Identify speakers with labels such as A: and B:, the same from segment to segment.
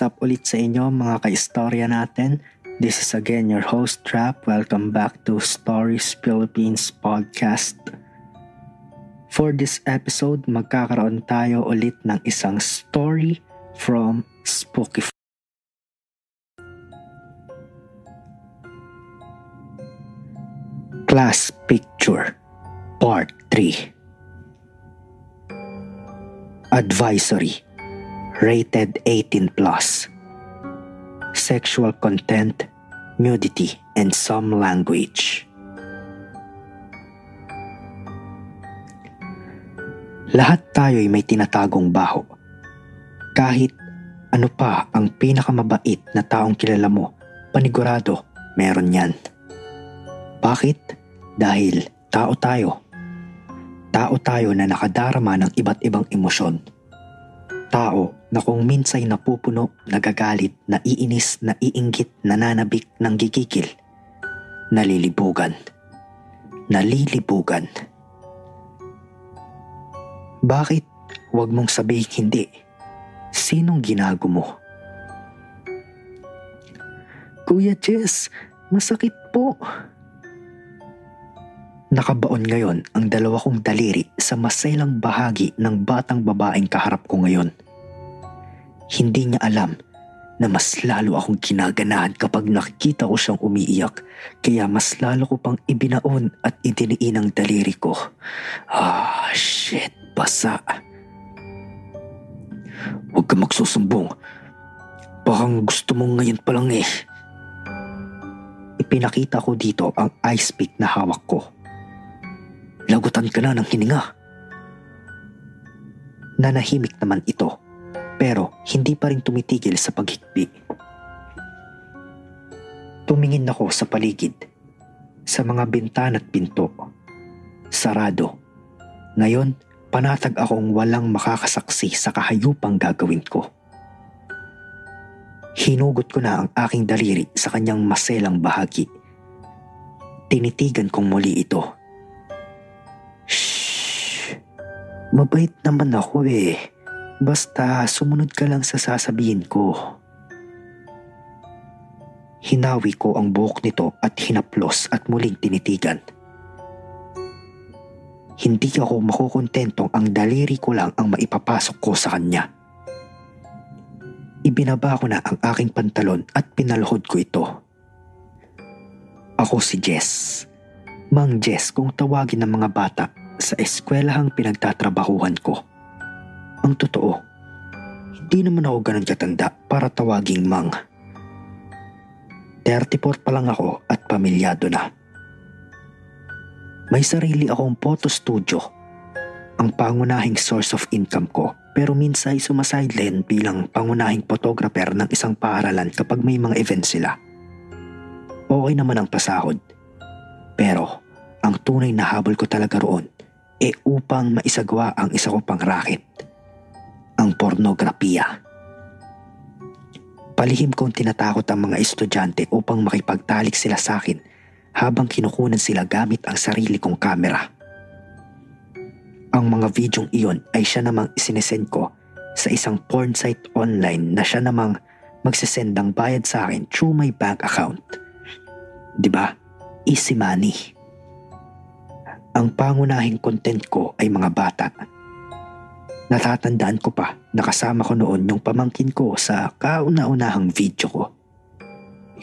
A: Up ulit sa inyo mga kaistorya natin? This is again your host Trap. Welcome back to Stories Philippines Podcast. For this episode, magkakaroon tayo ulit ng isang story from Spooky Class Picture Part 3 Advisory Rated 18 plus Sexual content, nudity, and some language. Lahat tayo'y may tinatagong baho. Kahit ano pa ang pinakamabait na taong kilala mo, panigurado meron yan. Bakit? Dahil tao tayo. Tao tayo na nakadarama ng iba't ibang emosyon. Tao na kung minsay napupuno, nagagalit, naiinis, naiinggit, nananabik, ng gigigil, nalilibugan. Nalilibugan. Bakit wag mong sabihin hindi? Sinong ginago mo? Kuya Jess, masakit po. Nakabaon ngayon ang dalawa kong daliri sa masaylang bahagi ng batang babaeng kaharap ko ngayon. Hindi niya alam na mas lalo akong kinaganahan kapag nakikita ko siyang umiiyak kaya mas lalo ko pang ibinaon at idiniin ang daliri ko. Ah, shit, basa. Huwag ka magsusumbong. Bakang gusto mo ngayon pa lang eh. Ipinakita ko dito ang ice pick na hawak ko. Lagutan ka na ng hininga. Nanahimik naman ito pero hindi pa rin tumitigil sa paghikbi. Tumingin ako sa paligid, sa mga bintana at pinto. Sarado. Ngayon, panatag akong walang makakasaksi sa kahayupang gagawin ko. Hinugot ko na ang aking daliri sa kanyang maselang bahagi. Tinitigan kong muli ito. Mabait naman ako eh. Basta sumunod ka lang sa sasabihin ko. Hinawi ko ang buhok nito at hinaplos at muling tinitigan. Hindi ako makukontentong ang daliri ko lang ang maipapasok ko sa kanya. Ibinaba ko na ang aking pantalon at pinaluhod ko ito. Ako si Jess. Mang Jess kung tawagin ng mga bata sa eskwelahang pinagtatrabahuhan ko. Ang totoo, hindi naman ako ganun katanda para tawaging Mang. 34 pa lang ako at pamilyado na. May sarili akong photo studio. Ang pangunahing source of income ko pero minsan ay sumasideline bilang pangunahing photographer ng isang paaralan kapag may mga event sila. Okay naman ang pasahod. Pero ang tunay na habol ko talaga roon e upang maisagawa ang isa ko pang racket. Ang pornografiya. Palihim kong tinatakot ang mga estudyante upang makipagtalik sila sa akin habang kinukunan sila gamit ang sarili kong kamera. Ang mga videong iyon ay siya namang isinesend ko sa isang porn site online na siya namang magsisend ng bayad sa akin through my bank account. ba? Diba? Easy money. Ang pangunahing content ko ay mga bata. Natatandaan ko pa na kasama ko noon yung pamangkin ko sa kauna-unahang video ko.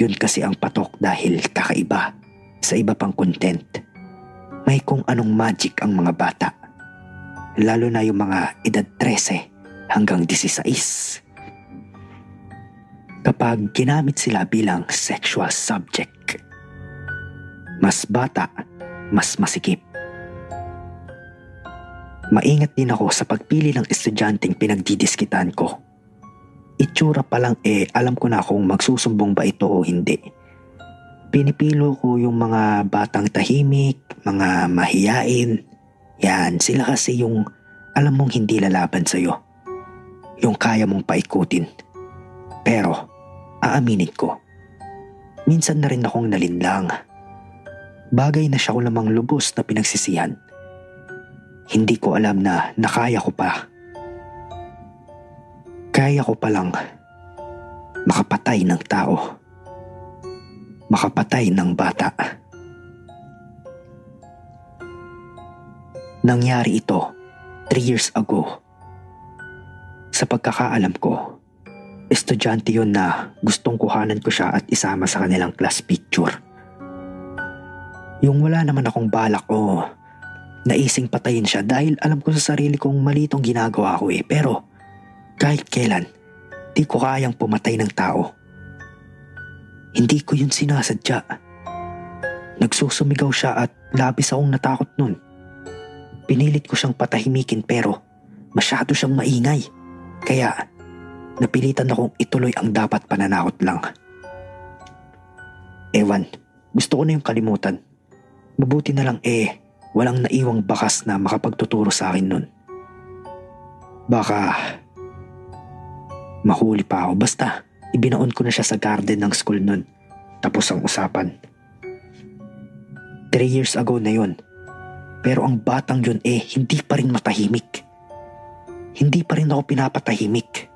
A: Yun kasi ang patok dahil kakaiba sa iba pang content. May kung anong magic ang mga bata lalo na yung mga edad 13 hanggang 16. Kapag ginamit sila bilang sexual subject, mas bata, mas masikip. Maingat din ako sa pagpili ng estudyanteng pinagdidiskitan ko. Itsura pa lang eh alam ko na kung magsusumbong ba ito o hindi. Pinipilo ko yung mga batang tahimik, mga mahiyain, yan, sila kasi yung alam mong hindi lalaban sa'yo. Yung kaya mong paikutin. Pero, aaminin ko, minsan na rin akong nalinlang. Bagay na siya ko lamang lubos na pinagsisihan. Hindi ko alam na nakaya ko pa. Kaya ko palang makapatay ng tao. Makapatay ng bata. Nangyari ito 3 years ago. Sa pagkakaalam ko, estudyante yon na gustong kuhanan ko siya at isama sa kanilang class picture. Yung wala naman akong balak o naising patayin siya dahil alam ko sa sarili kong mali itong ginagawa ko eh. Pero kahit kailan, di ko kayang pumatay ng tao. Hindi ko yun sinasadya. Nagsusumigaw siya at labis akong natakot nun. Pinilit ko siyang patahimikin pero masyado siyang maingay. Kaya napilitan akong ituloy ang dapat pananakot lang. Ewan, gusto ko na yung kalimutan. Mabuti na lang eh, walang naiwang bakas na makapagtuturo sa akin nun. Baka mahuli pa ako. Basta ibinaon ko na siya sa garden ng school nun. Tapos ang usapan. Three years ago na yun pero ang batang yun eh hindi pa rin matahimik. Hindi pa rin ako pinapatahimik.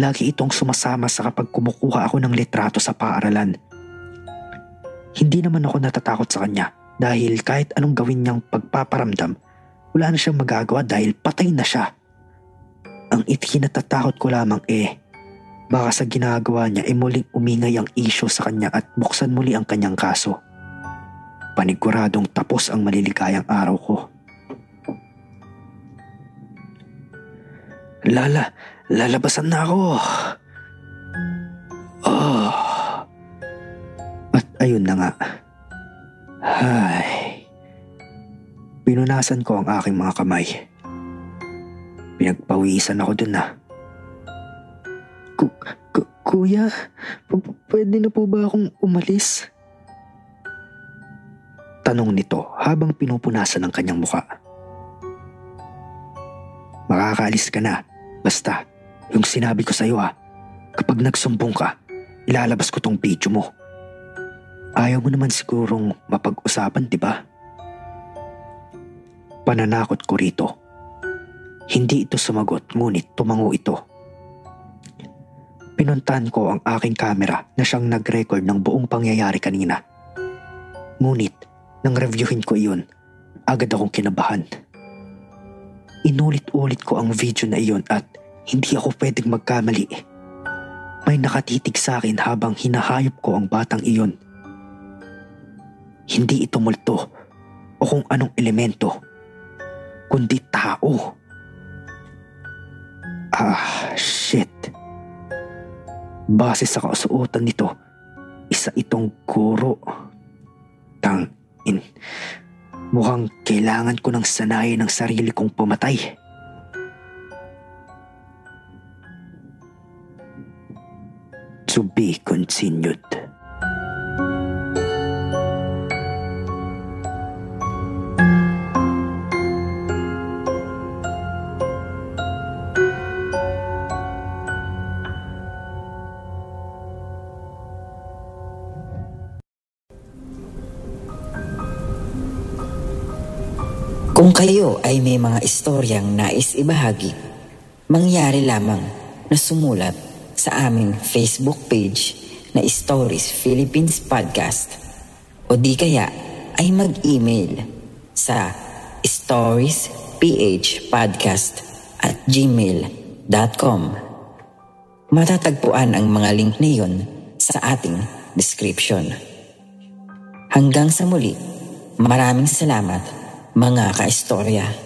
A: Lagi itong sumasama sa kapag kumukuha ako ng litrato sa paaralan. Hindi naman ako natatakot sa kanya dahil kahit anong gawin niyang pagpaparamdam, wala na siyang magagawa dahil patay na siya. Ang itinatatakot ko lamang eh, baka sa ginagawa niya ay muling umingay ang isyo sa kanya at buksan muli ang kanyang kaso paniguradong tapos ang maliligayang araw ko. Lala, lalabasan na ako. Oh. At ayun na nga. Ay. Pinunasan ko ang aking mga kamay. Pinagpawisan ako dun na. Ku- ku- kuya, pwede na po ba akong umalis? Tanong nito habang pinupunasan ang kanyang muka. makakaalis ka na. Basta, yung sinabi ko sa'yo ha, kapag nagsumbong ka, ilalabas ko tong video mo. Ayaw mo naman sigurong mapag-usapan, di ba? Pananakot ko rito. Hindi ito sumagot ngunit tumango ito. Pinuntahan ko ang aking camera na siyang nag-record ng buong pangyayari kanina. Ngunit, nang reviewin ko iyon, agad akong kinabahan. Inulit-ulit ko ang video na iyon at hindi ako pwedeng magkamali. May nakatitig sa akin habang hinahayop ko ang batang iyon. Hindi ito multo o kung anong elemento, kundi tao. Ah, shit. Base sa kasuotan nito, isa itong guro. Tang in. Mukhang kailangan ko ng sanayin ng sarili kong pumatay. To be continued.
B: Kung kayo ay may mga istoryang nais ibahagi, mangyari lamang na sumulat sa aming Facebook page na Stories Philippines Podcast o di kaya ay mag-email sa storiesphpodcast at gmail.com Matatagpuan ang mga link na iyon sa ating description. Hanggang sa muli, maraming salamat mga kaistorya.